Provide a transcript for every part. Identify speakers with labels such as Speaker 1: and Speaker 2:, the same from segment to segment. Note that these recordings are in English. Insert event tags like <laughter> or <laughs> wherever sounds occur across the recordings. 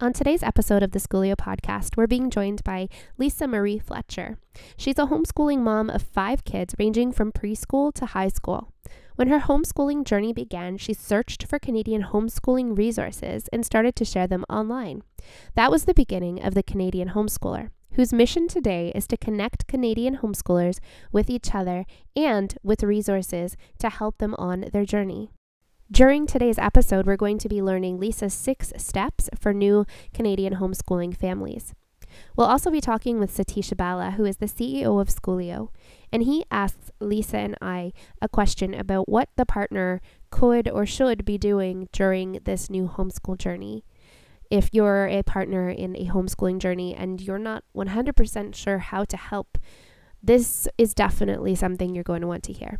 Speaker 1: On today's episode of the Schoolio podcast, we're being joined by Lisa Marie Fletcher. She's a homeschooling mom of five kids ranging from preschool to high school. When her homeschooling journey began, she searched for Canadian homeschooling resources and started to share them online. That was the beginning of the Canadian Homeschooler, whose mission today is to connect Canadian homeschoolers with each other and with resources to help them on their journey. During today's episode, we're going to be learning Lisa's six steps for new Canadian homeschooling families. We'll also be talking with Sathish Bala, who is the CEO of Schoolio, and he asks Lisa and I a question about what the partner could or should be doing during this new homeschool journey. If you're a partner in a homeschooling journey and you're not 100% sure how to help, this is definitely something you're going to want to hear.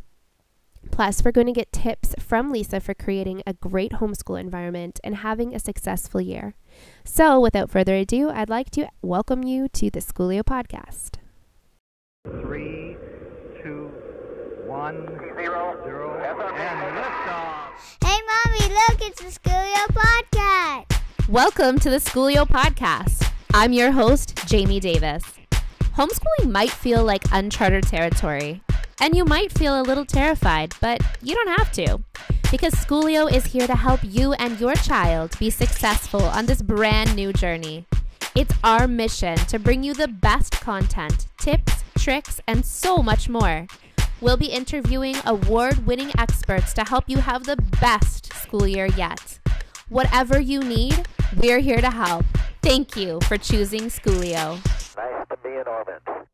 Speaker 1: Plus, we're going to get tips from Lisa for creating a great homeschool environment and having a successful year. So, without further ado, I'd like to welcome you to the Schoolio podcast.
Speaker 2: Three, two, one, zero, zero, and liftoff.
Speaker 3: Hey, Mommy, look, it's the Schoolio podcast.
Speaker 1: Welcome to the Schoolio podcast. I'm your host, Jamie Davis. Homeschooling might feel like uncharted territory, and you might feel a little terrified, but you don't have to. Because Schoolio is here to help you and your child be successful on this brand new journey. It's our mission to bring you the best content, tips, tricks, and so much more. We'll be interviewing award winning experts to help you have the best school year yet. Whatever you need, we're here to help. Thank you for choosing Schoolio.
Speaker 2: Nice to be in orbit.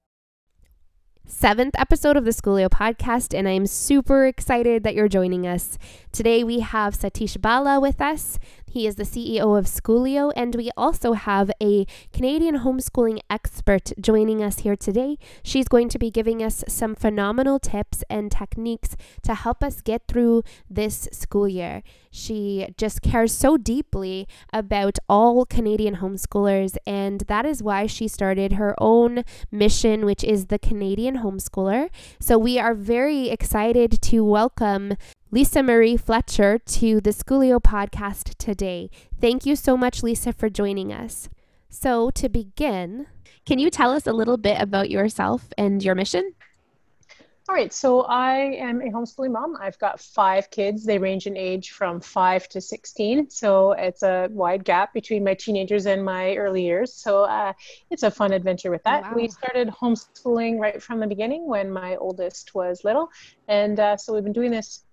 Speaker 1: Seventh episode of the Schoolio podcast, and I'm super excited that you're joining us. Today we have Sathish Bala with us. He is the CEO of Schoolio, and we also have a Canadian homeschooling expert joining us here today. She's going to be giving us some phenomenal tips and techniques to help us get through this school year. She just cares so deeply about all Canadian homeschoolers, and that is why she started her own mission, which is the Canadian Homeschooler. So we are very excited to welcome Lisa Marie Fletcher to the Schoolio podcast today. Thank you so much, Lisa, for joining us. So, to begin, can you tell us a little bit about yourself and your mission?
Speaker 4: All right, so I am a homeschooling mom. I've got five kids. They range in age from five to 16. So it's a wide gap between my teenagers and my early years. So uh, it's a fun adventure with that.
Speaker 1: Wow.
Speaker 4: We started homeschooling right from the beginning when my oldest was little. And uh, so we've been doing this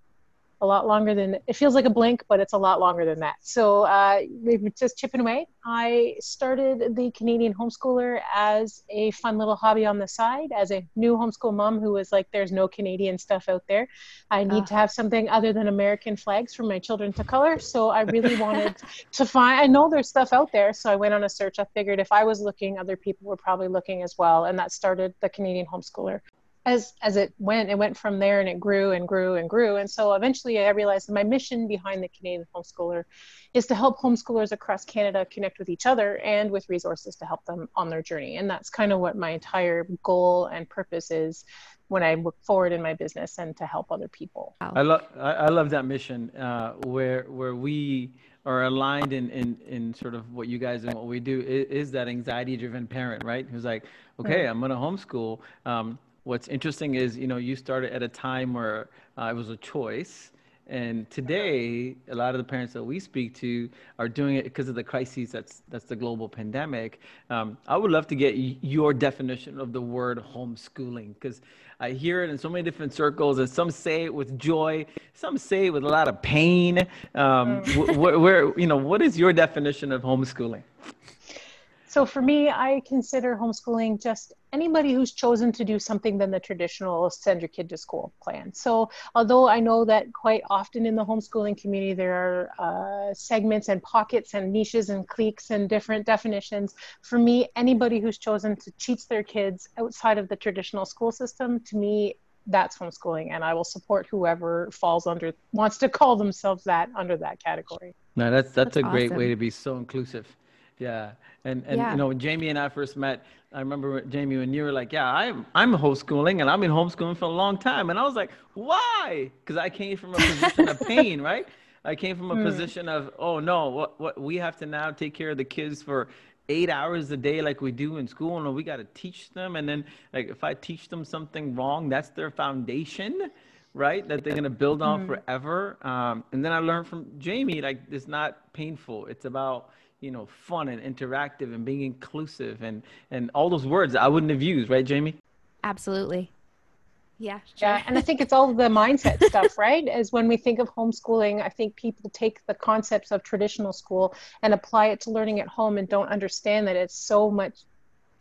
Speaker 4: a lot longer than it feels like a blink, but it's a lot longer than that. So uh, we've just chipping away. I started the Canadian homeschooler as a fun little hobby on the side, as a new homeschool mom who was like, "There's no Canadian stuff out there. I need
Speaker 1: Ah.
Speaker 4: to have something other than American flags for my children to color." So I really wanted <laughs> to find. I know there's stuff out there, so I went on a search. I figured if I was looking, other people were probably looking as well, and that started the Canadian homeschooler as as it went, it went from there and it grew and grew and grew. And so eventually I realized that my mission behind the Canadian homeschooler is to help homeschoolers across Canada connect with each other and with resources to help them on their journey. And that's kind of what my entire goal and purpose is when I look forward in my business and to help other people.
Speaker 5: I love I, I love that mission uh, where where we are aligned in, in in sort of what you guys and what we do is, is that anxiety driven parent right who's like okay I'm gonna homeschool. Um, what's interesting is you know you started at a time where uh, it was a choice. And today, a lot of the parents that we speak to are doing it because of the crises that's that's the global pandemic. Um, I would love to get your definition of the word homeschooling because I hear it in so many different circles, and some say it with joy, some say it with a lot of pain. Um, wh- wh- where you know, what is your definition of homeschooling?
Speaker 4: So for me, I consider homeschooling just anybody who's chosen to do something than the traditional send your kid to school plan. So although I know that quite often in the homeschooling community there are uh, segments and pockets and niches and cliques and different definitions, for me, anybody who's chosen to teach their kids outside of the traditional school system, to me, that's homeschooling, and I will support whoever falls under wants to call themselves that under that category.
Speaker 5: No, that's that's,
Speaker 1: That's
Speaker 5: a great way to be so inclusive. Yeah, and and
Speaker 1: Yeah.
Speaker 5: you know when Jamie and I first met, I remember Jamie when you were like, "Yeah, I'm I'm homeschooling and I've been homeschooling for a long time," and I was like, "Why?" Because I came from a position of pain, <laughs> right? I came from a
Speaker 4: Hmm.
Speaker 5: position of, oh no, what what we have to now take care of the kids for eight hours a day like we do in school, and we got to teach them. And then like if I teach them something wrong, that's their foundation, right? That they're gonna build on forever. Um, and then I learned from Jamie, like it's not painful. It's about you know fun and interactive and being inclusive and and all those words I wouldn't have used, right, Jamie?
Speaker 6: Absolutely. Yeah. Sure.
Speaker 4: Yeah, and I think it's all the mindset <laughs> stuff, right? As when we think of homeschooling, I think people take the concepts of traditional school and apply it to learning at home and don't understand that it's so much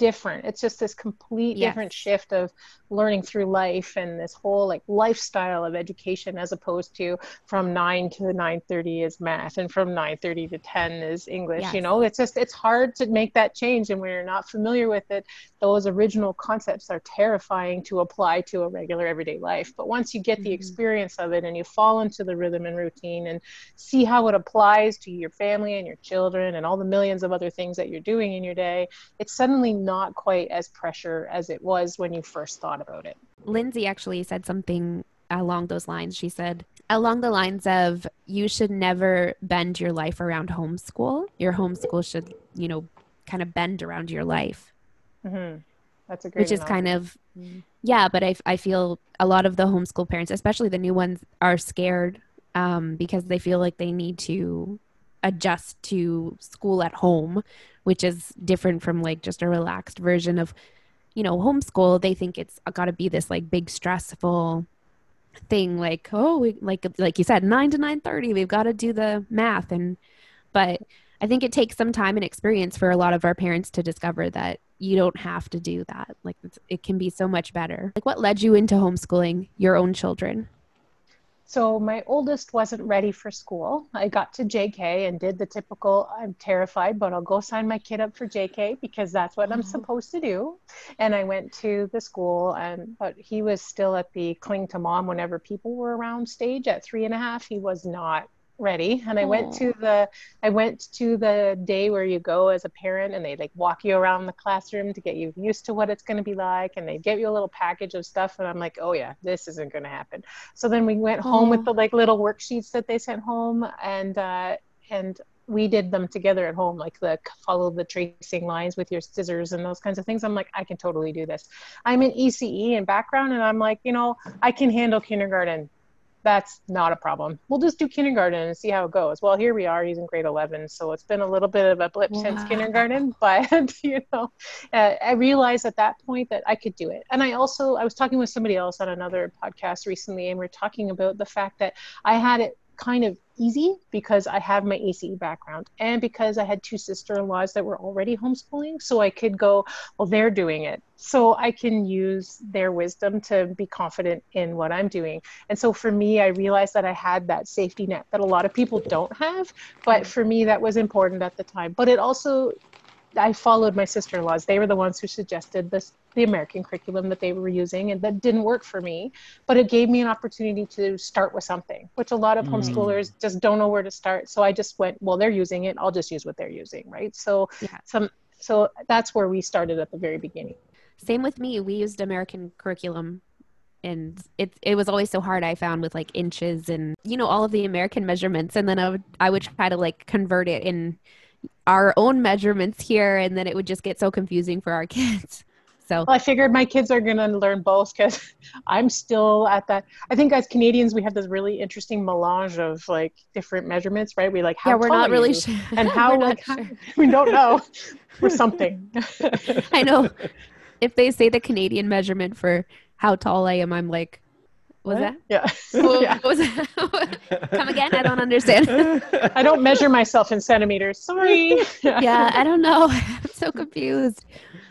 Speaker 4: different. It's just this complete
Speaker 6: Yes.
Speaker 4: different shift of learning through life and this whole like lifestyle of education as opposed to from 9 to 9:30 is math and from 9:30 to 10 is English, you know? It's just it's hard to make that change and when you're not familiar with it, those original concepts are terrifying to apply to a regular everyday life. But once you get the
Speaker 6: Mhm.
Speaker 4: experience of it and you fall into the rhythm and routine and see how it applies to your family and your children and all the millions of other things that you're doing in your day, it's suddenly not quite as pressure as it was when you first thought about it.
Speaker 6: Lindsay actually said something along those lines. She said, along the lines of, you should never bend your life around homeschool. Your homeschool should, you know, kind of bend around your life,
Speaker 4: hmm That's a great
Speaker 6: which is kind of, yeah, but I, I feel a lot of the homeschool parents, especially the new ones, are scared um, because they feel like they need to adjust to school at home, which is different from like just a relaxed version of, you know, homeschool. They think it's got to be this like big stressful thing, like oh, we, like like you said, nine to nine thirty, we've got to do the math, and but I think it takes some time and experience for a lot of our parents to discover that you don't have to do that. Like it can be so much better. Like what led you into homeschooling your own children?
Speaker 4: So my oldest wasn't ready for school. I got to JK and did the typical I'm terrified, but I'll go sign my kid up for JK because that's what I'm
Speaker 6: Oh.
Speaker 4: supposed to do. And I went to the school and but he was still at the cling to mom whenever people were around stage at three and a half. He was not ready. And I went to the I went to the day where you go as a parent and they like walk you around the classroom to get you used to what it's going to be like and they give you a little package of stuff and I'm like, "Oh yeah, this isn't going to happen." So then we went home with the like little worksheets that they sent home and uh and we did them together at home, like the follow the tracing lines with your scissors and those kinds of things. I'm like, I can totally do this. I'm an ECE in background, and I'm like, you know, I can handle kindergarten. That's not a problem. We'll just do kindergarten and see how it goes. Well, here we are. He's in grade 11, so it's been a little bit of a blip since kindergarten. <laughs> But you know, uh, I realized at that point that I could do it. And I also I was talking with somebody else on another podcast recently, and we are talking about the fact that I had it kind of easy because I have my ECE background and because I had two sister-in-laws that were already homeschooling, so I could go, well, they're doing it, so I can use their wisdom to be confident in what I'm doing. And so for me, I realized that I had that safety net that a lot of people don't have, but mm. for me, that was important at the time. But it also I followed my sister-in-laws. They were the ones who suggested this the American curriculum that they were using and that didn't work for me, but it gave me an opportunity to start with something, which a lot of
Speaker 5: Mm.
Speaker 4: homeschoolers just don't know where to start. So I just went, well, they're using it, I'll just use what they're using, right? So
Speaker 6: Yeah.
Speaker 4: some so that's where we started at the very beginning.
Speaker 6: Same with me. We used American curriculum and it it was always so hard I found with like inches and you know all of the American measurements and then I would I would try to like convert it in our own measurements here and then it would just get so confusing for our <laughs> kids. So
Speaker 4: Well, I figured my kids are going to learn both because <laughs> I'm still at that. I think as Canadians, we have this really interesting melange of like different measurements, right? We like how
Speaker 6: yeah, we're
Speaker 4: tall
Speaker 6: not really sure.
Speaker 4: and <laughs> how like how- we don't know for something.
Speaker 6: I know. If they say the Canadian measurement for how tall I am, I'm like, was
Speaker 4: What?
Speaker 6: that?
Speaker 4: Yeah. <laughs>
Speaker 6: What
Speaker 4: yeah.
Speaker 6: was that? <laughs> Come again? I don't understand. <laughs>
Speaker 4: I don't measure myself in centimeters. Sorry.
Speaker 6: yeah, I don't know. I'm so confused.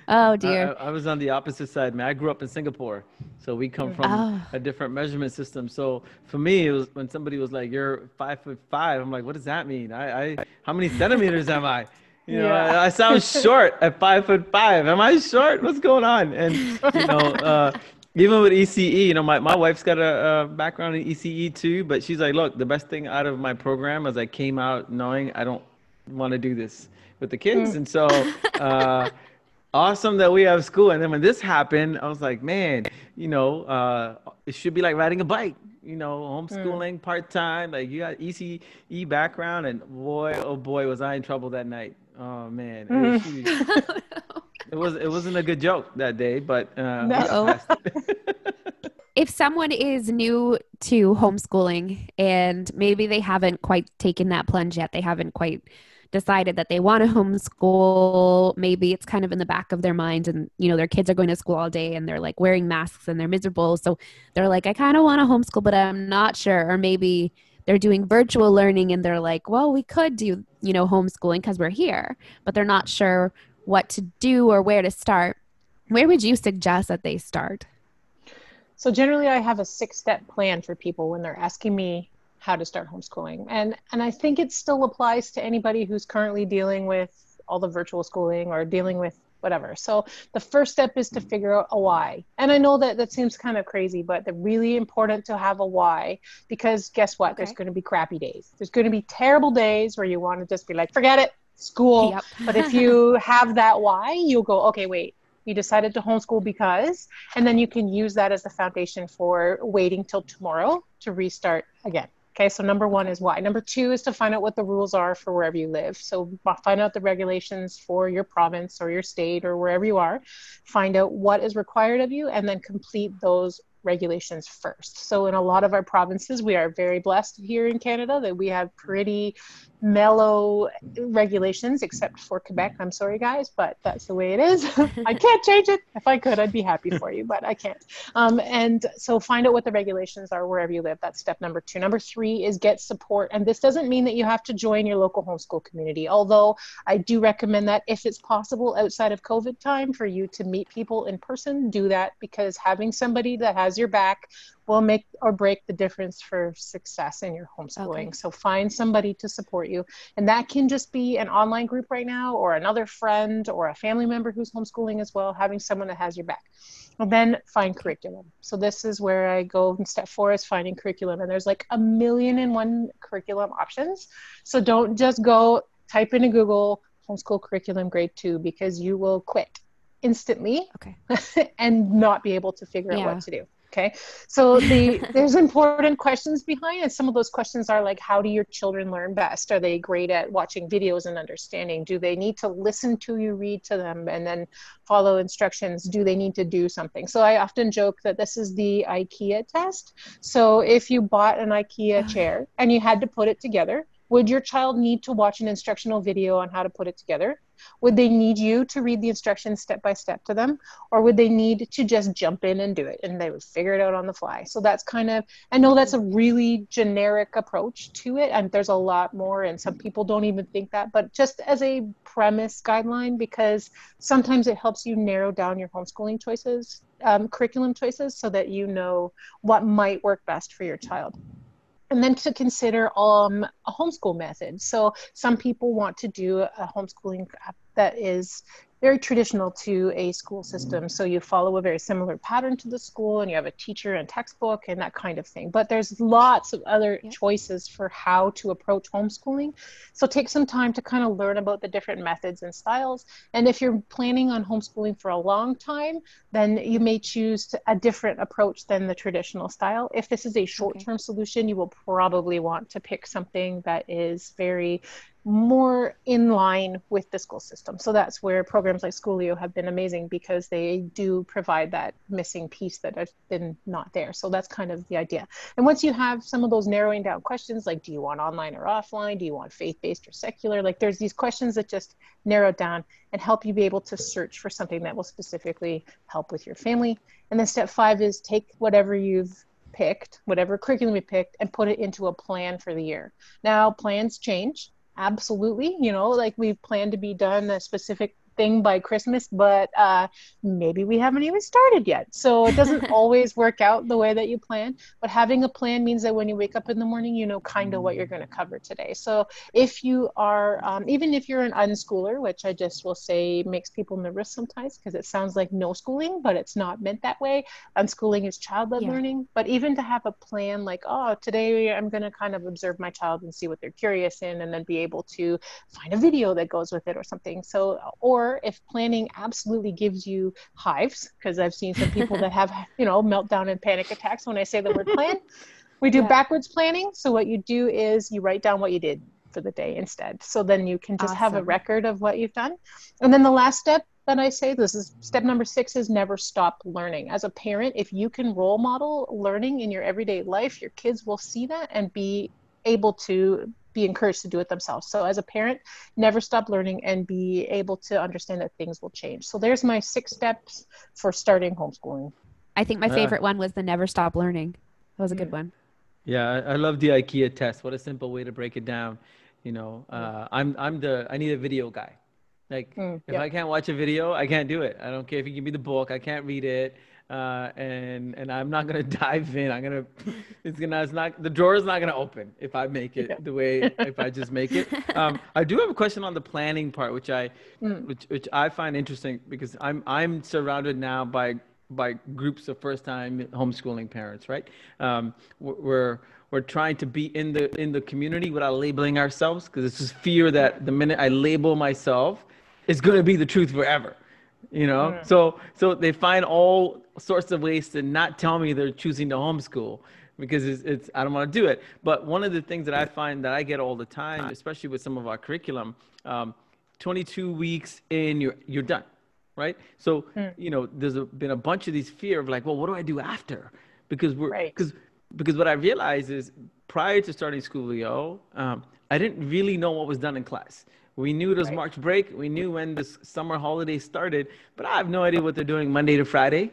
Speaker 6: Oh dear.
Speaker 5: I- I was on the opposite side, man. I grew up in Singapore, so we come from
Speaker 6: Oh.
Speaker 5: a different measurement system. So for me, it was when somebody was like, "You're five foot five. I'm like, "What does that mean? I, I how many centimeters am I?" You know,
Speaker 4: Yeah.
Speaker 5: I, I sound short at five foot five. Am I short? What's going on? And you know, uh, even with ECE, you know, my, my wife's got a, a background in ECE too, but she's like, "Look, the best thing out of my program is I came out knowing I don't want to do this with the kids, and so." Uh, <laughs> awesome that we have school. And then when this happened, I was like, man, you know, uh, it should be like riding a bike. You know, homeschooling mm. part time. Like you got ECE background, and boy, oh boy, was I in trouble that night. Oh man, mm. <laughs> it, it, was it wasn't a good joke that day, but uh, no. <laughs>
Speaker 6: if someone is new to homeschooling and maybe they haven't quite taken that plunge yet, they haven't quite decided that they want to homeschool maybe it's kind of in the back of their mind and you know their kids are going to school all day and they're like wearing masks and they're miserable. So they're like i kind of want to homeschool but i'm not sure. Or maybe they're doing virtual learning and they're like well we could do you know homeschooling because we're here but they're not sure what to do or where to start. Where would you suggest that they start
Speaker 4: so generally i have a six step plan for people when they're asking me how to start homeschooling. And and I think it still applies to anybody who's currently dealing with all the virtual schooling or dealing with whatever. So the first step is to figure out a why. And I know that that seems kind of crazy, but they're really important to have a why because guess what? Okay. There's going to be crappy days. There's going to be terrible days where you want to just be like, forget it, school. Yep. but if you <laughs> have that why, you'll go, okay, wait. You decided to homeschool because, and then you can use that as the foundation for waiting till tomorrow to restart again. Okay, so number one is why. Number two is to find out what the rules are for wherever you live. So find out the regulations for your province or your state or wherever you are. Find out what is required of you and then complete those regulations first. So in a lot of our provinces, we are very blessed here in Canada that we have pretty mellow regulations, except for Quebec. I'm sorry, guys, but that's the way it is. <laughs> I can't change it. If I could, I'd be happy for you, but I can't. Um, and so find out what the regulations are wherever you live. That's step number two. Number three is get support. And this doesn't mean that you have to join your local homeschool community, although I do recommend that if it's possible outside of COVID time for you to meet people in person, do that because having somebody that has your back will make or break the difference for success in your homeschooling. Okay. So find somebody to support you. And that can just be an online group right now, or another friend, or a family member who's homeschooling as well, having someone that has your back. And then find curriculum. So this is where I go and step four is finding curriculum. And there's like a million and one curriculum options. So don't just go type into Google homeschool curriculum grade two because you will quit instantly okay. <laughs> and not be able to figure yeah. out what to do. Okay, so the <laughs> there's important questions behind it. Some of those questions are like, how do your children learn best? Are they great at watching videos and understanding? Do they need to listen to you read to them and then follow instructions? Do they need to do something? So I often joke that this is the IKEA test. So if you bought an IKEA <sighs> chair and you had to put it together, would your child need to watch an instructional video on how to put it together? Would they need you to read the instructions step by step to them? Or would they need to just jump in and do it and they would figure it out on the fly? So that's kind of, I know that's a really generic approach to it. And there's a lot more, and some people don't even think that, but just as a premise guideline, because sometimes it helps you narrow down your homeschooling choices, um, curriculum choices, so that you know what might work best for your child and then to consider um, a homeschool method. So some people want to do a homeschooling that is very traditional to a school system. So you follow a very similar pattern to the school and you have a teacher and textbook and that kind of thing. But there's lots of other choices for how to approach homeschooling. So take some time to kind of learn about the different methods and styles. And if you're planning on homeschooling for a long time, then you may choose a different approach than the traditional style. If this is a short term okay. solution, you will probably want to pick something that is very more in line with the school system. So that's where programs like Schoolio have been amazing because they do provide that missing piece that has been not there. So that's kind of the idea. And once you have some of those narrowing down questions, like do you want online or offline? Do you want faith based or secular? Like there's these questions that just narrow down and help you be able to search for something that will specifically help with your family. And then step five is take whatever you've picked, whatever curriculum you picked, and put it into a plan for the year. Now, plans change absolutely you know like we plan to be done a specific thing by Christmas, but uh, maybe we haven't even started yet. So it doesn't <laughs> always work out the way that you plan. But having a plan means that when you wake up in the morning, you know kind of what you're going to cover today. So if you are, um, even if you're an unschooler, which I just will say makes people nervous sometimes because it sounds like no schooling, but it's not meant that way. Unschooling is child led yeah. learning. But even to have a plan like, oh, today I'm going to kind of observe my child and see what they're curious in, and then be able to find a video that goes with it or something. So, or or if planning absolutely gives you hives, because I've seen some people that have, <laughs> you know, meltdown and panic attacks when I say the word <laughs> plan. We do
Speaker 6: Yeah.
Speaker 4: backwards planning. So what you do is you write down what you did for the day instead. So then you can just have a record of what you've done. And then the last step that I say, this is step number six, is never stop learning. As a parent, if you can role model learning in your everyday life, your kids will see that and be able to be encouraged to do it themselves. So as a parent, never stop learning and be able to understand that things will change. So there's my six steps for starting homeschooling.
Speaker 6: I think my
Speaker 5: Yeah.
Speaker 6: favorite one was the never stop learning. That was a good one.
Speaker 5: Yeah, I, I love the IKEA test. What a simple way to break it down. You know, uh, I'm I'm the I need a video guy. Like
Speaker 4: Mm,
Speaker 5: if
Speaker 4: yeah.
Speaker 5: I can't watch a video, I can't do it. I don't care if you give me the book, I can't read it. Uh, and and I'm not gonna <laughs> dive in. I'm gonna it's gonna it's not the drawer is not gonna open if I make it
Speaker 4: Yeah.
Speaker 5: the way if I just make it. <laughs> Um, I do have a question on the planning part, which I
Speaker 4: Mm.
Speaker 5: which which I find interesting because I'm I'm surrounded now by by groups of first time homeschooling parents, right? Um, we're- we're trying to be in the in the community without labeling ourselves because it's this fear that the minute I label myself, it's going to be the truth forever. You know, so so they find all sorts of ways to not tell me they're choosing to homeschool because it's, it's I don't want to do it. But one of the things that I find that I get all the time, especially with some of our curriculum, um, 22 weeks in, you're you're done, right? So you know, there's a, been a bunch of these fear of like, well, what do I do after? Because we're
Speaker 4: Right.
Speaker 5: because because what I realized is prior to starting Schoolio, um, I didn't really know what was done in class. We knew it was
Speaker 4: Right.
Speaker 5: March break. We knew when the summer holiday started, but I have no idea what they're doing Monday to Friday.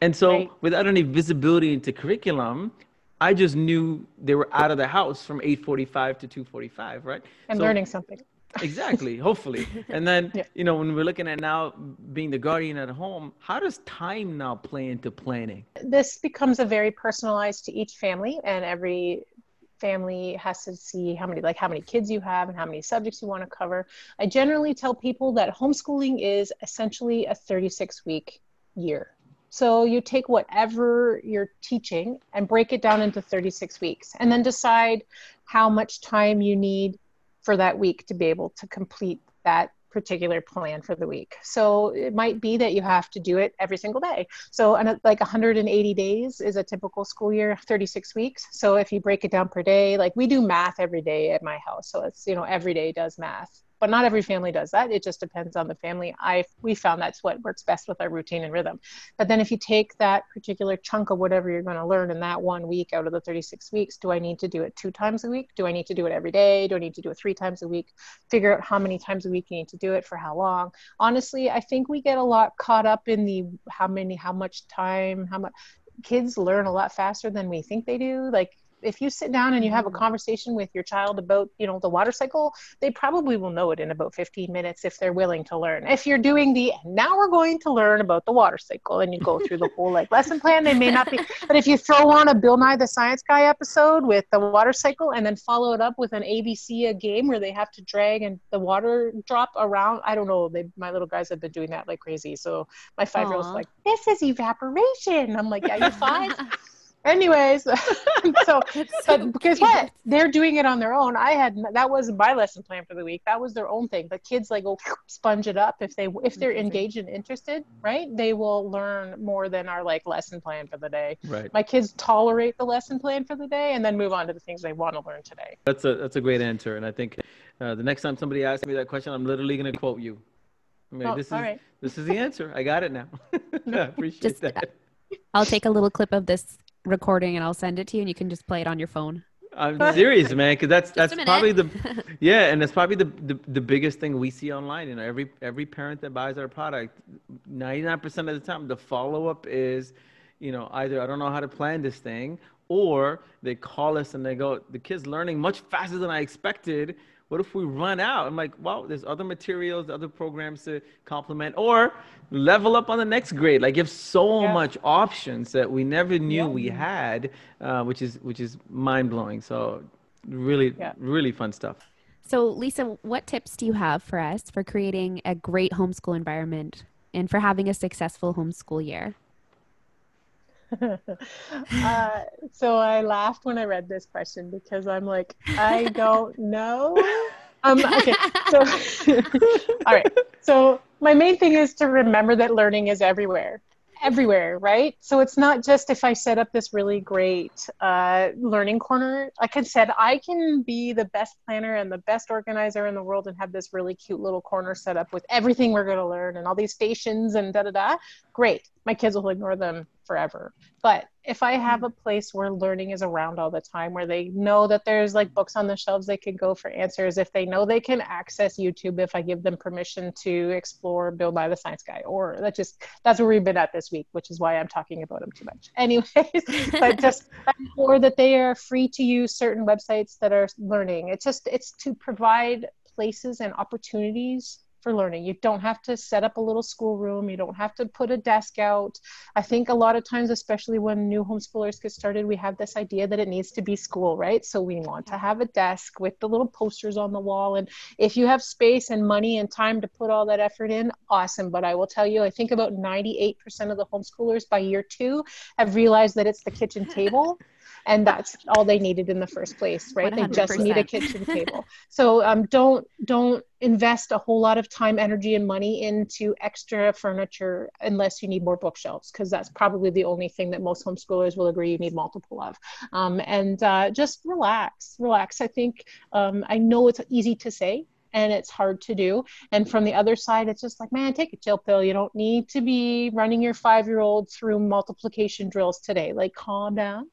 Speaker 5: And so,
Speaker 4: Right.
Speaker 5: without any visibility into curriculum, I just knew they were out of the house from 8:45 to 2:45, right?
Speaker 4: And
Speaker 5: So-
Speaker 4: learning something.
Speaker 5: exactly <laughs> hopefully and then
Speaker 4: Yeah.
Speaker 5: you know when we're looking at now being the guardian at home how does time now play into planning
Speaker 4: this becomes a very personalized to each family and every family has to see how many like how many kids you have and how many subjects you want to cover. I generally tell people that homeschooling is essentially a 36 week year. So you take whatever you're teaching and break it down into 36 weeks and then decide how much time you need for that week to be able to complete that particular plan for the week. So it might be that you have to do it every single day. So like 180 days is a typical school year, 36 weeks. So if you break it down per day, like we do math every day at my house. So it's, you know, every day does math. But not every family does that. It just depends on the family. I we found that's what works best with our routine and rhythm. But then if you take that particular chunk of whatever you're going to learn in that one week out of the 36 weeks, do I need to do it two times a week? Do I need to do it every day? Do I need to do it three times a week? Figure out how many times a week you need to do it for how long. Honestly, I think we get a lot caught up in the how many, how much time, how much kids learn a lot faster than we think they do. Like if you sit down and you have a mm-hmm. conversation with your child about, you know, the water cycle, they probably will know it in about 15 minutes if they're willing to learn. If you're doing the now we're going to learn about the water cycle and you go through the whole like lesson plan, they may not be. <laughs> But if you throw on a Bill Nye the Science Guy episode with the water cycle and then follow it up with an ABCya game where they have to drag and the water drop around, I don't know. They my little guys have been doing that like crazy. So my five year old's like, this is evaporation. I'm like, yeah, you're five. <laughs> Anyways, <laughs> <laughs> so but guess what? They're doing it on their own. I had that wasn't my lesson plan for the week. That was their own thing. but kids like go <laughs> sponge it up if they if they're engaged and interested, right? They will learn more than our like lesson plan for the day.
Speaker 5: right
Speaker 4: My kids tolerate the lesson plan for the day and then move on to the things they want to learn today.
Speaker 5: that's a that's a great answer and i think uh, the next time somebody asks me that question i'm literally going to quote you I mean,
Speaker 4: Oh,
Speaker 5: this is
Speaker 4: all right.
Speaker 5: this is the answer i got it now i appreciate
Speaker 6: Just-
Speaker 5: that
Speaker 6: I'll take a little clip of this recording and I'll send it to you and you can just play it on your phone.
Speaker 5: I'm <laughs> serious, man, because that's that's probably the <laughs> yeah, and that's probably the, the the biggest thing we see online. You know, every every parent that buys our product, ninety nine percent of the time, the follow up is, you know, either I don't know how to plan this thing, or they call us and they go, the kid's learning much faster than I expected. What if we run out? I'm like, well, there's other materials, other programs to complement, or level up on the next grade. Like, you have so
Speaker 4: Yeah.
Speaker 5: much options that we never knew
Speaker 4: Yeah.
Speaker 5: we had, uh, which is which is mind blowing. So, really,
Speaker 4: Yeah.
Speaker 5: really fun stuff.
Speaker 6: So, Lisa, what tips do you have for us for creating a great homeschool environment and for having a successful homeschool year? <laughs>
Speaker 4: uh, so I laughed when I read this question because I'm like, I don't know. Um, okay, so <laughs> all right. So my main thing is to remember that learning is everywhere everywhere, right? So it's not just if I set up this really great uh, learning corner. Like I said, I can be the best planner and the best organizer in the world and have this really cute little corner set up with everything we're going to learn and all these stations and da da da. Great. My kids will ignore them forever. But if I have mm. a place where learning is around all the time, where they know that there's like books on the shelves they can go for answers, if they know they can access YouTube if I give them permission to explore Bill Nye the Science Guy, or that just that's where we've been at this week, which is why I'm talking about them too much. <laughs> Anyways, but <laughs> just or that they are free to use certain websites that are learning. It's just it's to provide places and opportunities for learning. You don't have to set up a little schoolroom. You don't have to put a desk out. I think a lot of times, especially when new homeschoolers get started, we have this idea that it needs to be school, right? So we want to have a desk with the little posters on the wall. And if you have space and money and time to put all that effort in, awesome. But I will tell you, I think about 98% of the homeschoolers by year two have realized that it's the kitchen table <laughs> and that's all they needed in the first place right 100%. they just need a kitchen table so um, don't don't invest a whole lot of time energy and money into extra furniture unless you need more bookshelves because that's probably the only thing that most homeschoolers will agree you need multiple of um, and uh, just relax relax i think um, i know it's easy to say and it's hard to do. And from the other side, it's just like, man, take a chill pill. You don't need to be running your five year old through multiplication drills today. Like, calm down,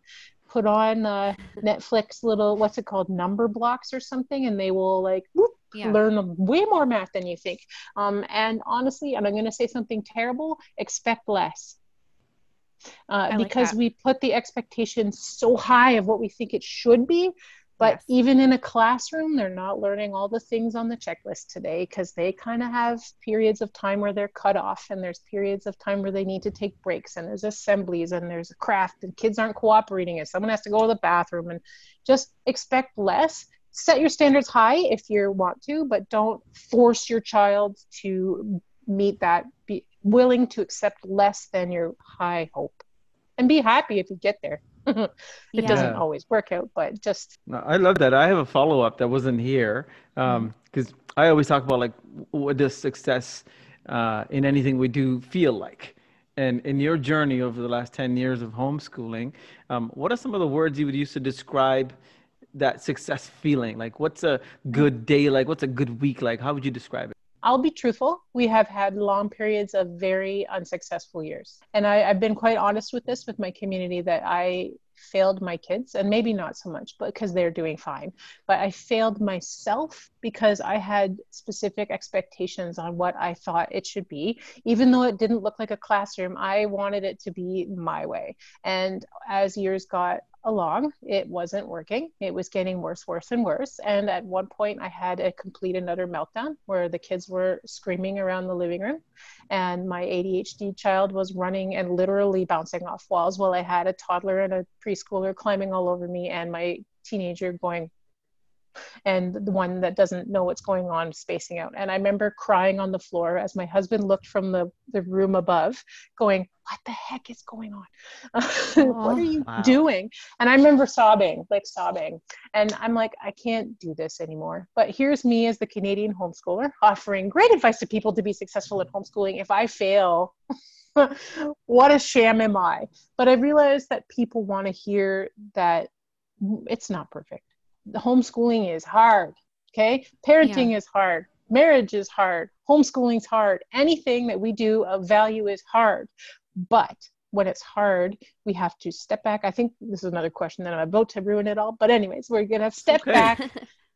Speaker 4: put on uh, Netflix little what's it called Numberblocks or something, and they will like whoop, yeah. learn way more math than you think. Um, and honestly, and I'm going to say something terrible: expect less. Uh, because we put the expectations so high of what we think it should be but yes. even in a classroom, they're not learning all the things on the checklist today because they kind of have periods of time where they're cut off, and there's periods of time where they need to take breaks, and there's assemblies, and there's a craft, and kids aren't cooperating, and someone has to go to the bathroom, and just expect less. Set your standards high if you want to, but don't force your child to meet that. Be willing to accept less than your high hope, and be happy if you get there. <laughs> it yeah. doesn't always work out, but just.
Speaker 5: I love that. I have a follow up that wasn't here because um, mm-hmm. I always talk about like what does success uh, in anything we do feel like. And in your journey over the last 10 years of homeschooling, um, what are some of the words you would use to describe that success feeling? Like, what's a good day like? What's a good week like? How would you describe it?
Speaker 4: I'll be truthful. We have had long periods of very unsuccessful years. And I, have been quite honest with this with my community that I failed my kids, and maybe not so much, but because they're doing fine. But I failed myself because I had specific expectations on what I thought it should be. Even though it didn't look like a classroom, I wanted it to be my way. And as years got along. It wasn't working. It was getting worse, worse, and worse. And at one point, I had a complete and utter meltdown where the kids were screaming around the living room, and my ADHD child was running and literally bouncing off walls while I had a toddler and a preschooler climbing all over me, and my teenager going and the one that doesn't know what's going on spacing out. And I remember crying on the floor as my husband looked from the, the room above, going, What the heck is going on? <laughs> what are oh, you wow. doing? And I remember sobbing, like sobbing. And I'm like, I can't do this anymore. But here's me as the Canadian homeschooler offering great advice to people to be successful in homeschooling. If I fail, <laughs> what a sham am I? But I realized that people want to hear that it's not perfect homeschooling is hard. Okay. Parenting yeah. is hard. Marriage is hard. Homeschooling is hard. Anything that we do of value is hard. But when it's hard, we have to step back. I think this is another question that I'm about to ruin it all. But, anyways, we're to step okay. back.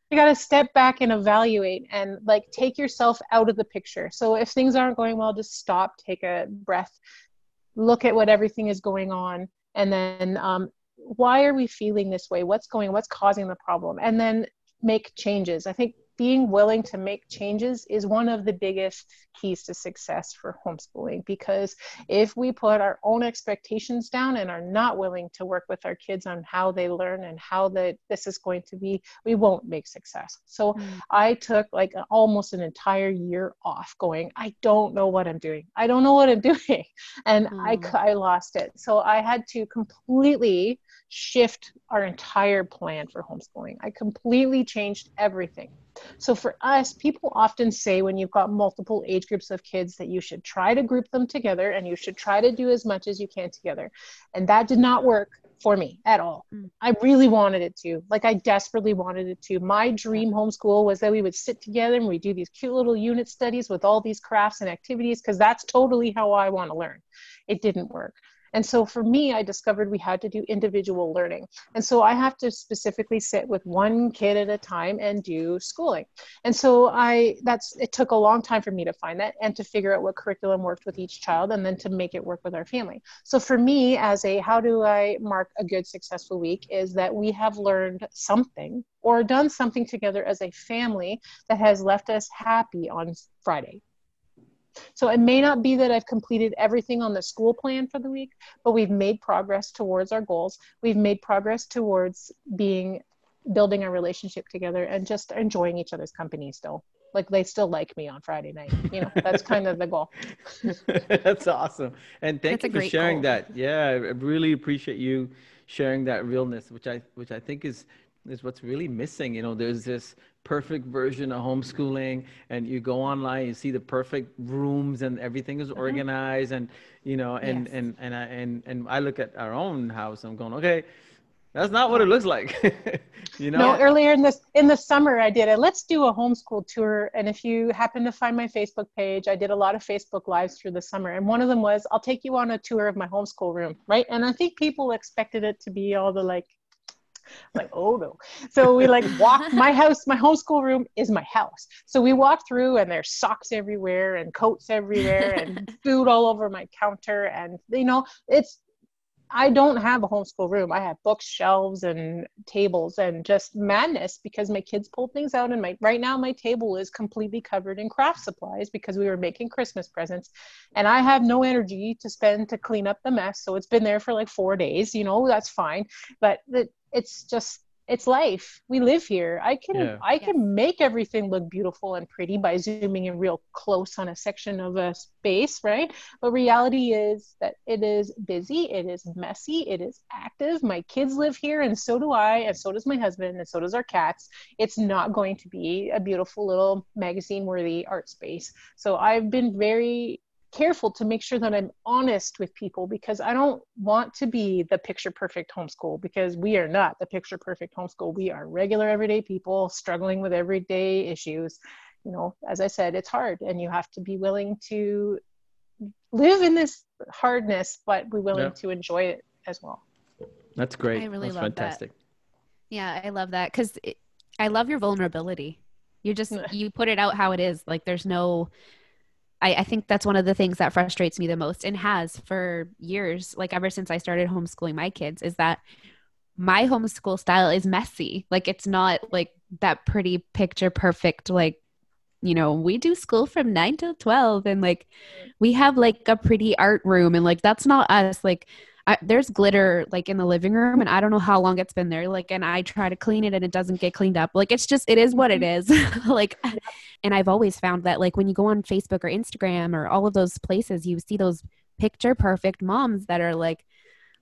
Speaker 4: you got to step back and evaluate and like take yourself out of the picture. So, if things aren't going well, just stop, take a breath, look at what everything is going on, and then um, why are we feeling this way? What's going what's causing the problem? And then make changes. I think being willing to make changes is one of the biggest keys to success for homeschooling because if we put our own expectations down and are not willing to work with our kids on how they learn and how that this is going to be we won't make success. So mm. i took like almost an entire year off going i don't know what i'm doing. I don't know what i'm <laughs> doing. And mm. i i lost it. So i had to completely shift our entire plan for homeschooling. I completely changed everything So for us, people often say when you've got multiple age groups of kids that you should try to group them together and you should try to do as much as you can together. And that did not work for me at all.
Speaker 6: Mm.
Speaker 4: I really wanted it to. Like I desperately wanted it to. My dream homeschool was that we would sit together and we do these cute little unit studies with all these crafts and activities because that's totally how I want to learn. It didn't work. And so for me, I discovered we had to do individual learning. And so I have to specifically sit with one kid at a time and do schooling. And so I, that's, it took a long time for me to find that and to figure out what curriculum worked with each child and then to make it work with our family. So for me, as a how do I mark a good, successful week, is that we have learned something or done something together as a family that has left us happy on Friday. So it may not be that I've completed everything on the school plan for the week, but we've made progress towards our goals. We've made progress towards being building a relationship together and just enjoying each other's company still. Like they still like me on Friday night. You know, that's kind of the goal. <laughs>
Speaker 5: That's awesome. And thank
Speaker 6: That's
Speaker 5: you for sharing
Speaker 6: goal.
Speaker 5: that. Yeah, I really appreciate you sharing that realness, which I which I think is is what's really missing. You know, there's this perfect version of homeschooling and you go online, you see the perfect rooms and everything is mm-hmm. organized and you know, and
Speaker 6: Yes.
Speaker 5: and and I and and I look at our own house, I'm going, okay, that's not what it looks like. <laughs> you know?
Speaker 4: No, earlier in this in the summer I did a let's do a homeschool tour. And if you happen to find my Facebook page, I did a lot of Facebook lives through the summer. And one of them was I'll take you on a tour of my homeschool room, right? And I think people expected it to be all the like like oh no so we like walk my house my homeschool room is my house so we walk through and there's socks everywhere and coats everywhere and <laughs> food all over my counter and you know it's I don't have a homeschool room. I have books, shelves, and tables, and just madness because my kids pulled things out. And my right now my table is completely covered in craft supplies because we were making Christmas presents, and I have no energy to spend to clean up the mess. So it's been there for like four days. You know that's fine, but it, it's just it's life. We live here. I can
Speaker 5: Yeah.
Speaker 4: I can make everything look beautiful and pretty by zooming in real close on a section of a space, right? But reality is that it is busy, it is messy, it is active. My kids live here, and so do I, and so does my husband, and so does our cats. It's not going to be a beautiful little magazine worthy art space. So I've been very careful to make sure that I'm honest with people because I don't want to be the picture perfect homeschool because we are not the picture perfect homeschool. We are regular everyday people struggling with everyday issues. You know, as I said, it's hard and you have to be willing to live in this hardness, but be willing
Speaker 5: Yeah.
Speaker 4: to enjoy it as well.
Speaker 5: That's great.
Speaker 6: I really
Speaker 5: That's
Speaker 6: love that.
Speaker 5: fantastic.
Speaker 6: Yeah, I love that because I love your vulnerability. You just <laughs> you put it out how it is. Like there's no. I, I think that's one of the things that frustrates me the most and has for years, like ever since I started homeschooling my kids, is that my homeschool style is messy. Like it's not like that pretty picture perfect, like, you know, we do school from nine till 12 and like we have like a pretty art room and like that's not us. Like I, there's glitter like in the living room and I don't know how long it's been there. Like, and I try to clean it and it doesn't get cleaned up. Like, it's just, it is what it <laughs> is. <laughs> like, and I've always found that like when you go on Facebook or Instagram or all of those places, you see those picture perfect moms that are like,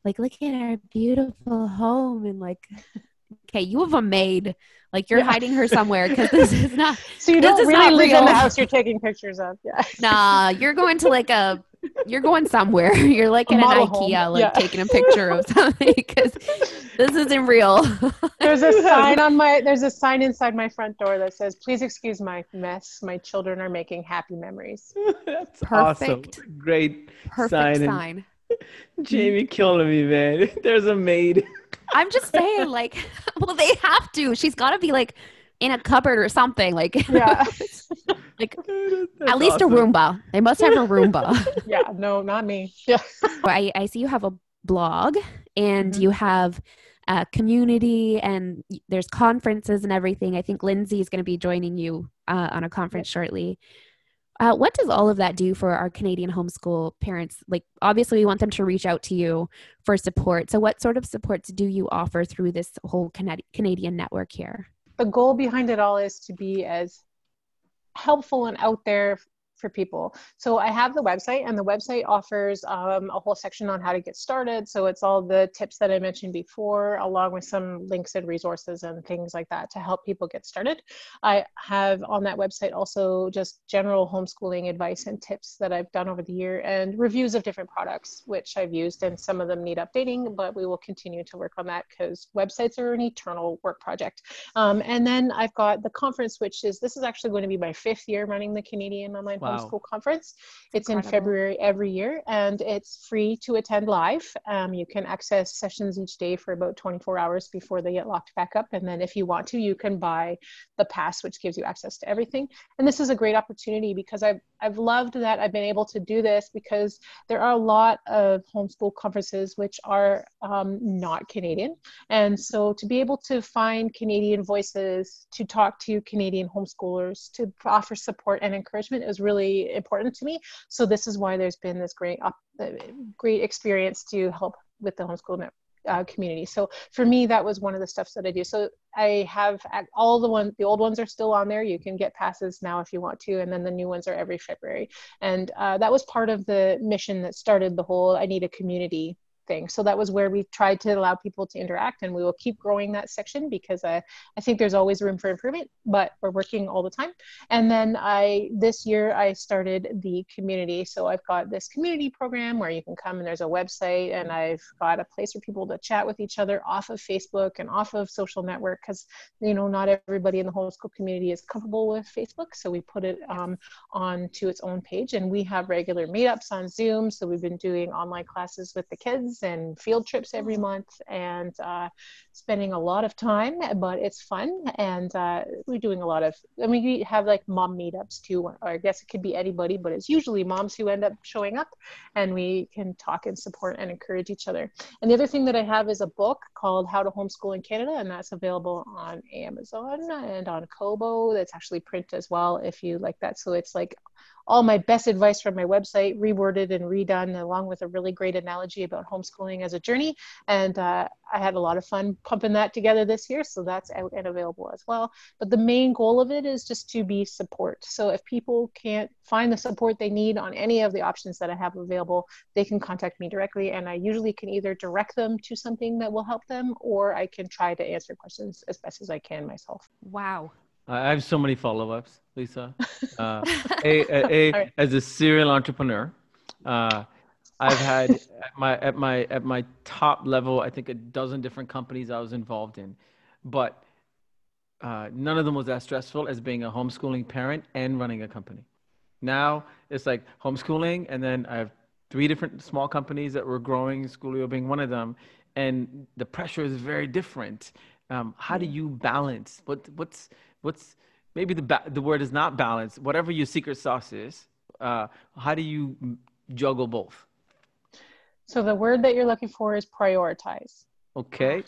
Speaker 6: like, look at our beautiful home and like, <laughs> okay, you have a maid. Like you're
Speaker 4: Yeah.
Speaker 6: hiding her somewhere because this is not,
Speaker 4: So you
Speaker 6: This
Speaker 4: don't
Speaker 6: is
Speaker 4: really
Speaker 6: not
Speaker 4: live in
Speaker 6: real.
Speaker 4: the house you're taking pictures of. Yeah.
Speaker 6: nah, you're going to like a, you're going somewhere. <laughs> You're like
Speaker 4: A
Speaker 6: in an
Speaker 4: model home.
Speaker 6: IKEA, like
Speaker 4: Yeah.
Speaker 6: taking a picture of <laughs> something because this isn't real. <laughs>
Speaker 4: There's a sign on my there's a sign inside my front door that says, "Please excuse my mess. My children are making happy memories."
Speaker 5: That's
Speaker 6: Perfect.
Speaker 5: awesome. Great
Speaker 6: Perfect
Speaker 5: sign. and-
Speaker 6: sign.
Speaker 5: Jamie killing me, man. There's a maid.
Speaker 6: I'm just saying, like, well, they have to. She's got to be like in a cupboard or something. Like, <laughs>
Speaker 4: Yeah.
Speaker 6: like <laughs>
Speaker 5: That's
Speaker 6: at least
Speaker 5: awesome.
Speaker 6: a Roomba. They must have a Roomba. <laughs>
Speaker 4: yeah, no, not me. Yeah.
Speaker 6: I, I see you have a blog and
Speaker 4: Mhm.
Speaker 6: you have a community and there's conferences and everything. I think Lindsay is going to be joining you uh, on a conference shortly. Uh, what does all of that do for our Canadian homeschool parents? Like, obviously, we want them to reach out to you for support. So, what sort of supports do you offer through this whole Canadian network here?
Speaker 4: The goal behind it all is to be as helpful and out there for people. So I have the website, and the website offers um, a whole section on how to get started. So it's all the tips that I mentioned before, along with some links and resources and things like that to help people get started. I have on that website also just general homeschooling advice and tips that I've done over the year and reviews of different products, which I've used, and some of them need updating, but we will continue to work on that because websites are an eternal work project. Um, and then I've got the conference, which is this is actually going to be my fifth year running the Canadian Online
Speaker 5: Wow.
Speaker 4: Homeschool Conference. It's in February every year, and it's free to attend live. Um, you can access sessions each day for about 24 hours before they get locked back up. And then, if you want to, you can buy the pass, which gives you access to everything. And this is a great opportunity because I've I've loved that I've been able to do this because there are a lot of homeschool conferences which are um, not Canadian, and so to be able to find Canadian voices to talk to Canadian homeschoolers to offer support and encouragement is really important to me. So this is why there's been this great uh, great experience to help with the homeschool uh, community. So for me, that was one of the stuffs that I do. So I have all the ones, the old ones are still on there. You can get passes now if you want to, and then the new ones are every February. And uh, that was part of the mission that started the whole I need a community thing. So that was where we tried to allow people to interact, and we will keep growing that section because uh, I think there's always room for improvement, but we're working all the time. And then I this year I started the community. So I've got this community program where you can come and there's a website, and I've got a place for people to chat with each other off of Facebook and off of social network because you know not everybody in the homeschool community is comfortable with Facebook. So we put it um, onto its own page, and we have regular meetups on Zoom. So we've been doing online classes with the kids and field trips every month, and uh, spending a lot of time, but it's fun. And uh, we're doing a lot of, I mean, we have like mom meetups too, or I guess it could be anybody, but it's usually moms who end up showing up, and we can talk and support and encourage each other. And the other thing that I have is a book called How to Homeschool in Canada, and that's available on Amazon and on Kobo. That's actually print as well if you like that. So it's like all my best advice from my website reworded and redone along with a really great analogy about homeschooling as a journey. And uh, i had a lot of fun pumping that together this year so that's out and available as well. But the main goal of it is just to be support. So if people can't find the support they need on any of the options that i have available they can contact me directly and i usually can either direct them to something that will help them or i can try to answer questions as best as i can myself.
Speaker 6: Wow.
Speaker 5: I have so many follow-ups, Lisa. <laughs> Uh, a, a, a,
Speaker 4: right.
Speaker 5: as a serial entrepreneur, uh, I've had <laughs> at my at my at my top level, I think a dozen different companies I was involved in, but uh, none of them was as stressful as being a homeschooling parent and running a company. Now it's like homeschooling, and then I have three different small companies that were growing, Schoolio being one of them, and the pressure is very different. Um, how do you balance? What what's what's maybe the ba- the word is not balance. Whatever your secret sauce is, uh, how do you juggle both?
Speaker 4: so the word that you're looking for is prioritize
Speaker 5: Okay.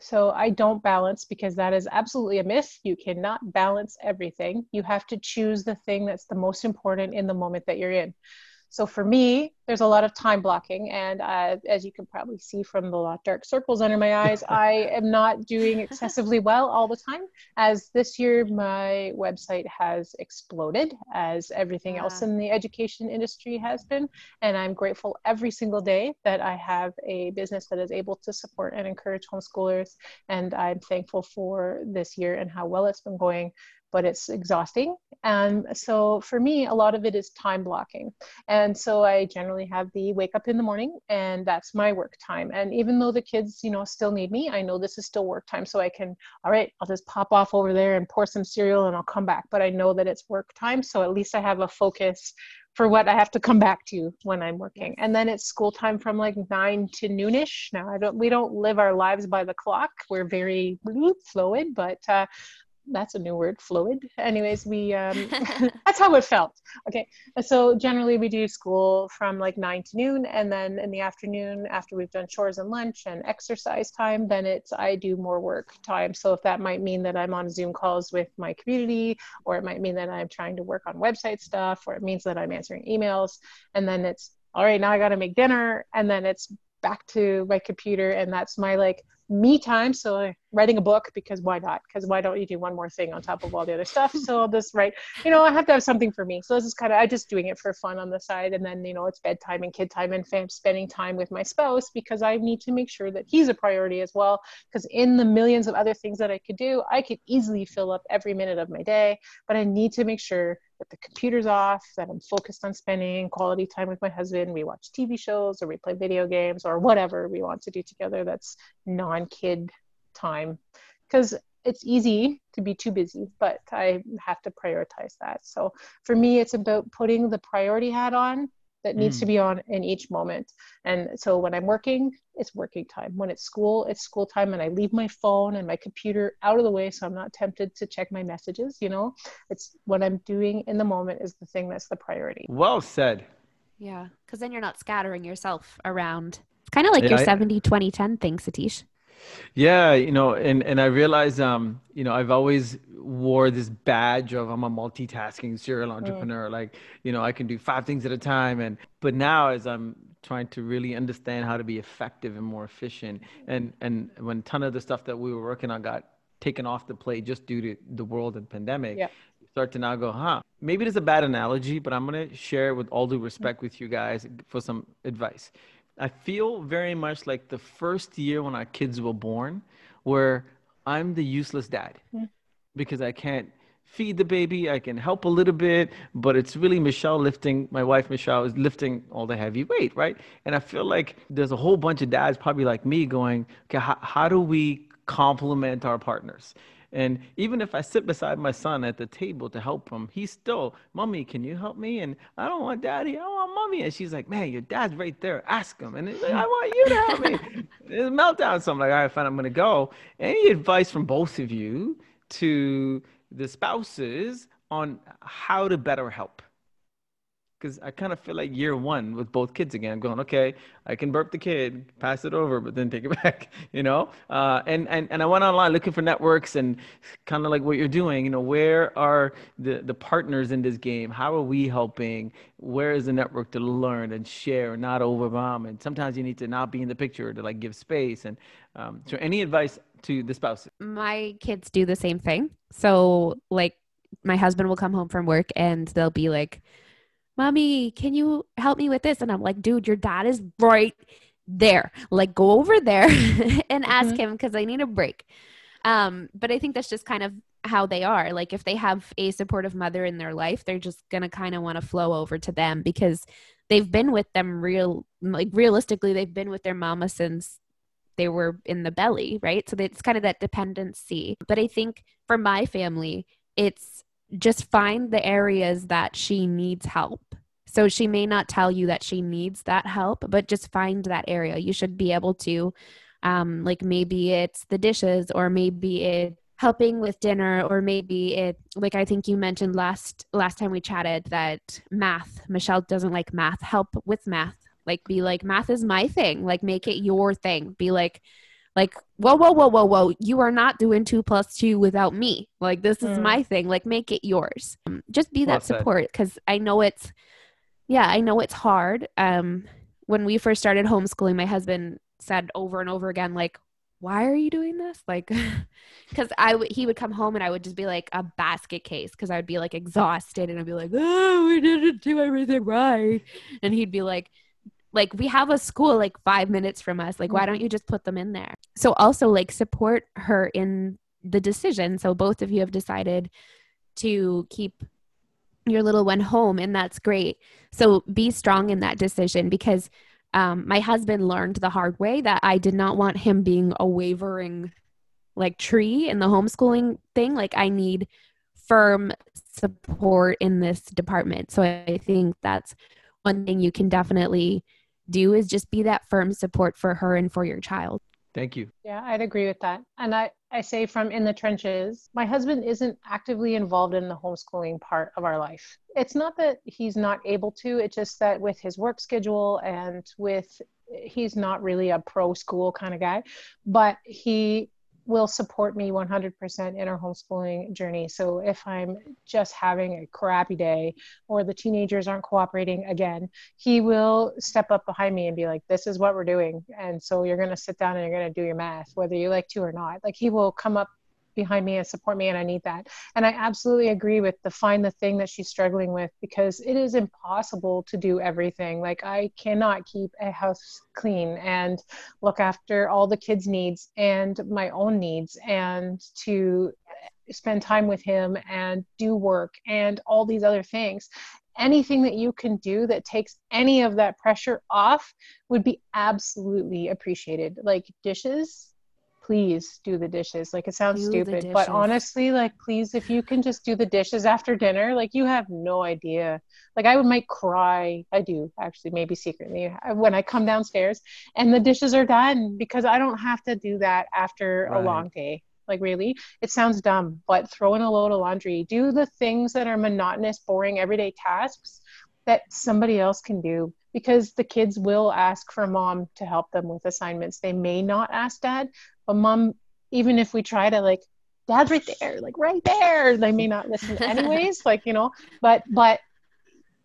Speaker 4: So I don't balance because that is absolutely a myth. You cannot balance everything. You have to choose the thing that's the most important in the moment that you're in. So for me, there's a lot of time blocking, and uh, as you can probably see from the lot dark circles under my eyes, <laughs> I am not doing excessively well all the time. As this year, my website has exploded, as everything else
Speaker 6: Ah.
Speaker 4: in the education industry has been, and I'm grateful every single day that I have a business that is able to support and encourage homeschoolers, and I'm thankful for this year and how well it's been going. But it's exhausting. And so for me, a lot of it is time blocking. And so I generally have the wake up in the morning and that's my work time. And even though the kids, you know, still need me, I know this is still work time. So I can, all right, I'll just pop off over there and pour some cereal and I'll come back. But I know that it's work time. So at least I have a focus for what I have to come back to when I'm working. And then it's school time from like nine to noonish. Now I don't we don't live our lives by the clock. We're very fluid, but uh that's a new word fluid. Anyways we um <laughs> <laughs> that's how it felt. Okay so generally we do school from like 9 to noon and then in the afternoon after we've done chores and lunch and exercise time then it's i do more work time. So if that might mean that i'm on zoom calls with my community or it might mean that i'm trying to work on website stuff or it means that i'm answering emails and then it's all right now i got to make dinner and then it's back to my computer and that's my like me time. So writing a book because why not? Because why don't you do one more thing on top of all the other stuff? So I'll just write, you know, I have to have something for me. So this is kind of, I just doing it for fun on the side. And then, you know, it's bedtime and kid time and fam- spending time with my spouse because I need to make sure that he's a priority as well. Because in the millions of other things that I could do, I could easily fill up every minute of my day, but I need to make sure that the computer's off, that I'm focused on spending quality time with my husband. We watch TV shows or we play video games or whatever we want to do together that's non kid time. Because it's easy to be too busy, but I have to prioritize that. So for me, it's about putting the priority hat on that needs mm. to be on in each moment. And so when I'm working, it's working time. When it's school, it's school time. And I leave my phone and my computer out of the way so I'm not tempted to check my messages. You know, it's what I'm doing in the moment is the thing that's the priority.
Speaker 5: Well said.
Speaker 6: Yeah. Because then you're not scattering yourself around. It's kind of like yeah, your I, 70 20 10 thing, Sathish.
Speaker 5: Yeah, you know, and and I realize, um, you know, I've always wore this badge of I'm a multitasking serial entrepreneur. Mm. Like, you know, I can do five things at a time. And but now, as I'm trying to really understand how to be effective and more efficient, and and when a ton of the stuff that we were working on got taken off the plate just due to the world and pandemic, yeah. start to now go, huh? Maybe it is a bad analogy, but I'm gonna share with all due respect with you guys for some advice I feel very much like the first year when our kids were born, where I'm the useless dad yeah. because I can't feed the baby. I can help a little bit, but it's really Michelle lifting, my wife Michelle is lifting all the heavy weight, right? And I feel like there's a whole bunch of dads probably like me going, okay, how, how do we complement our partners? And even if I sit beside my son at the table to help him, he's still, Mommy, can you help me? And I don't want daddy, I want mommy. And she's like, Man, your dad's right there. Ask him. And he's like, I want you to help me. <laughs> it's a meltdown. So I'm like, All right, fine, I'm going to go. Any advice from both of you to the spouses on how to better help? Because I kind of feel like year one with both kids again. I'm going, okay, I can burp the kid, pass it over, but then take it <laughs> back, you know? Uh, and, and, and I went online looking for networks and kind of like what you're doing, you know, where are the, the partners in this game? How are we helping? Where is the network to learn and share, and not overwhelm? And sometimes you need to not be in the picture to like give space. And um, so any advice to the spouses?
Speaker 6: My kids do the same thing. So like my husband will come home from work and they'll be like, mommy, can you help me with this? And I'm like, dude, your dad is right there. Like, go over there <laughs> and ask mm-hmm. him because I need a break. Um, but I think that's just kind of how they are. Like, if they have a supportive mother in their life, they're just going to kind of want to flow over to them because they've been with them real, like, realistically, they've been with their mama since they were in the belly, right? So it's kind of that dependency. But I think for my family, it's just find the areas that she needs help. So she may not tell you that she needs that help, but just find that area. You should be able to, um, like maybe it's the dishes, or maybe it helping with dinner, or maybe it like I think you mentioned last last time we chatted that math. Michelle doesn't like math. Help with math. Like be like math is my thing. Like make it your thing. Be like like whoa whoa whoa whoa whoa you are not doing two plus two without me. Like this is mm. my thing. Like make it yours. Um, just be that well support because i know it's yeah i know it's hard. Um when we first started homeschooling my husband said over and over again like why are you doing this? Like <laughs> because i would he would come home and i would just be like a basket case because i would be like exhausted and i'd be like oh we didn't do everything right. And he'd be like like we have a school like five minutes from us. Like why don't you just put them in there? So also like support her in the decision. So both of you have decided to keep your little one home and that's great. So be strong in that decision because um, my husband learned the hard way that i did not want him being a wavering like tree in the homeschooling thing. Like i need firm support in this department. So i think that's one thing you can definitely do is just be that firm support for her and for your child.
Speaker 5: Thank you.
Speaker 4: Yeah, I'd agree with that. And I, I say from in the trenches, my husband isn't actively involved in the homeschooling part of our life. It's not that he's not able to, it's just that with his work schedule and with he's not really a pro school kind of guy, but he will support me 100% in our homeschooling journey. So if I'm just having a crappy day or the teenagers aren't cooperating again, he will step up behind me and be like, This is what we're doing. And so you're going to sit down and you're going to do your math, whether you like to or not. Like he will come up behind me and support me and I need that. And I absolutely agree with the find the thing that she's struggling with because it is impossible to do everything. Like I cannot keep a house clean and look after all the kids' needs and my own needs and to spend time with him and do work and all these other things anything that you can do that takes any of that pressure off would be absolutely appreciated like dishes please do the dishes. Like it sounds do stupid, but honestly, like please, if you can just do the dishes after dinner, like you have no idea. Like I would might cry. I do actually, maybe secretly uh, when I come downstairs and the dishes are done because I don't have to do that after right. a long day. Like really, it sounds dumb, but throw in a load of laundry. Do the things that are monotonous, boring, everyday tasks that somebody else can do because the kids will ask for mom to help them with assignments. They may not ask dad, but mom, even if we try to like, dad's right there, like right there, they may not listen <laughs> anyways. like you know, but but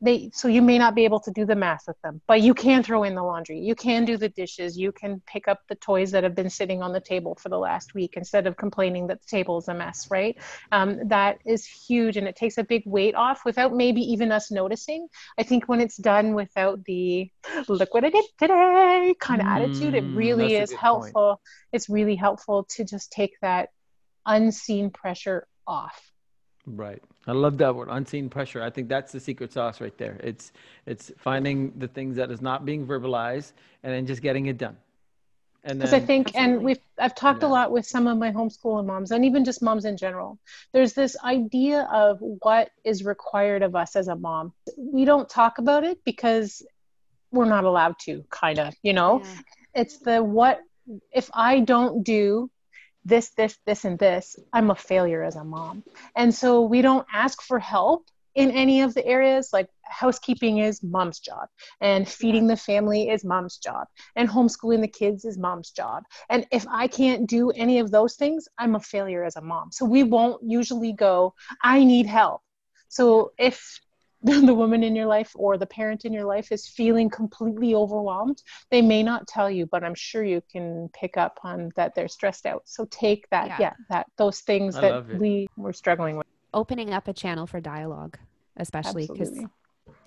Speaker 4: they so you may not be able to do the math with them but you can throw in the laundry. You can do the dishes. You can pick up the toys that have been sitting on the table for the last week instead of complaining that the table is a mess right? Um, that is huge and it takes a big weight off without maybe even us noticing. I think when it's done without the look what i did today kind of mm, attitude it mm, really is helpful point. it's really helpful to just take that unseen pressure off
Speaker 5: Right. I love that word, unseen pressure. I think that's the secret sauce right there. It's it's finding the things that is not being verbalized and then just getting it done.
Speaker 4: And because I think, absolutely. and we've I've talked yeah. a lot with some of my homeschooling moms, and even just moms in general. There's this idea of what is required of us as a mom. We don't talk about it because we're not allowed to, kind of. You know, yeah. it's the what if I don't do this, this, this, and this, I'm a failure as a mom. And so we don't ask for help in any of the areas. Like housekeeping is mom's job and feeding the family is mom's job and homeschooling the kids is mom's job. And if i can't do any of those things i'm a failure as a mom. So we won't usually go i need help. So if <laughs> the woman in your life or the parent in your life is feeling completely overwhelmed, they may not tell you, but I'm sure you can pick up on that they're stressed out. So take that, yeah, yeah that those things I that we were struggling with.
Speaker 6: Opening up a channel for dialogue, especially because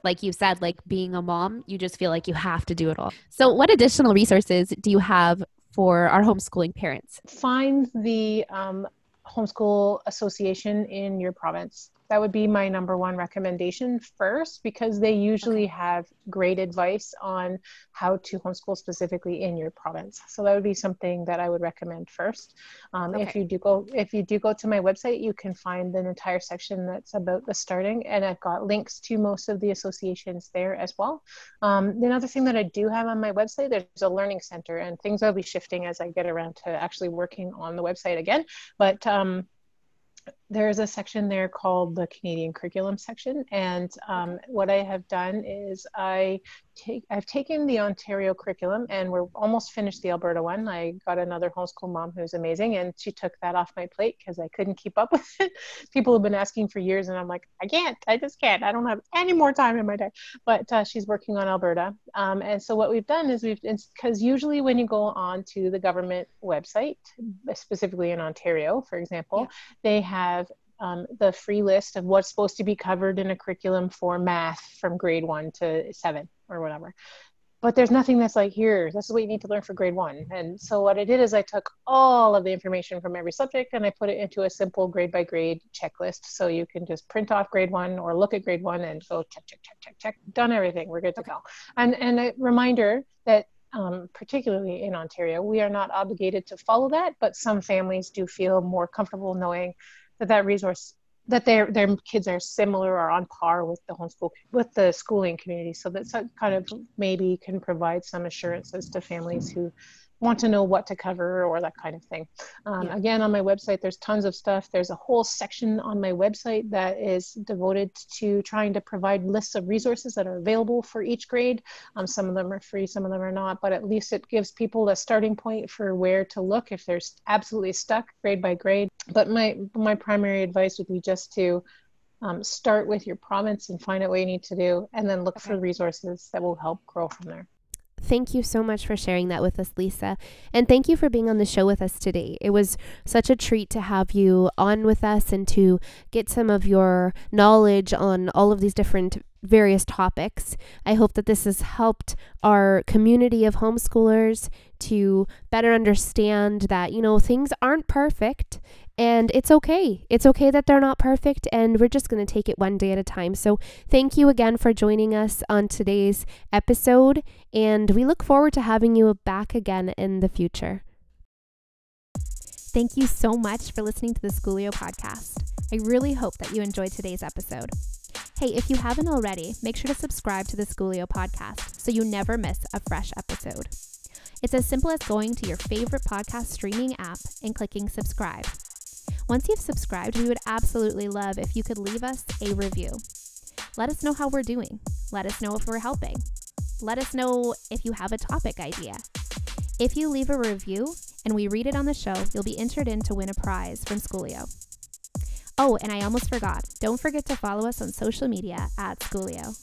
Speaker 6: like you said, like being a mom, you just feel like you have to do it all. So what additional resources do you have for our homeschooling parents?
Speaker 4: Find the um, homeschool association in your province that would be my number one recommendation first because they usually okay. have great advice on how to homeschool specifically in your province so that would be something that i would recommend first um, okay. if you do go if you do go to my website you can find an entire section that's about the starting and i've got links to most of the associations there as well um, another thing that i do have on my website there's a learning center and things will be shifting as i get around to actually working on the website again but um, there's a section there called the Canadian curriculum section. And um, what I have done is I take, I've taken the Ontario curriculum and we're almost finished the Alberta one. I got another homeschool mom who's amazing and she took that off my plate because I couldn't keep up <laughs> with it. People have been asking for years and I'm like, I can't, I just can't. I don't have any more time in my day. But uh, she's working on Alberta. Um, and so what we've done is we've, because usually when you go on to the government website, specifically in Ontario, for example, yeah. they have um, the free list of what's supposed to be covered in a curriculum for math from grade one to seven or whatever. But there's nothing that's like, here, this is what you need to learn for grade one. And so what I did is I took all of the information from every subject and I put it into a simple grade by grade checklist. So you can just print off grade one or look at grade one and go check, check, check, check, check, done everything. We're good to go. And, and a reminder that um, particularly in Ontario, we are not obligated to follow that, but some families do feel more comfortable knowing that that resource that their their kids are similar or on par with the homeschool with the schooling community. So that kind of maybe can provide some assurances to families who want to know what to cover or that kind of thing. Um,
Speaker 7: Yeah.
Speaker 4: Again, on my website, there's tons of stuff. There's a whole section on my website that is devoted to trying to provide lists of resources that are available for each grade. Um, some of them are free, some of them are not, but at least it gives people a starting point for where to look if they're absolutely stuck grade by grade. But my my primary advice would be just to um, start with your province and find out what you need to do, and then look for resources that will help grow from there.
Speaker 7: Thank you so much for sharing that with us, Lisa. And thank you for being on the show with us today. It was such a treat to have you on with us and to get some of your knowledge on all of these different various topics. I hope that this has helped our community of homeschoolers to better understand that, you know, things aren't perfect and it's okay. It's okay that they're not perfect and we're just going to take it one day at a time. So, thank you again for joining us on today's episode and we look forward to having you back again in the future. Thank you so much for listening to the Schoolio podcast. I really hope that you enjoyed today's episode. Hey, if you haven't already, make sure to subscribe to the Schoolio podcast so you never miss a fresh episode. It's as simple as going to your favorite podcast streaming app and clicking subscribe. Once you've subscribed, we would absolutely love if you could leave us a review. Let us know how we're doing. Let us know if we're helping. Let us know if you have a topic idea. If you leave a review and we read it on the show, you'll be entered in to win a prize from Schoolio. Oh, and I almost forgot. Don't forget to follow us on social media at Schoolio.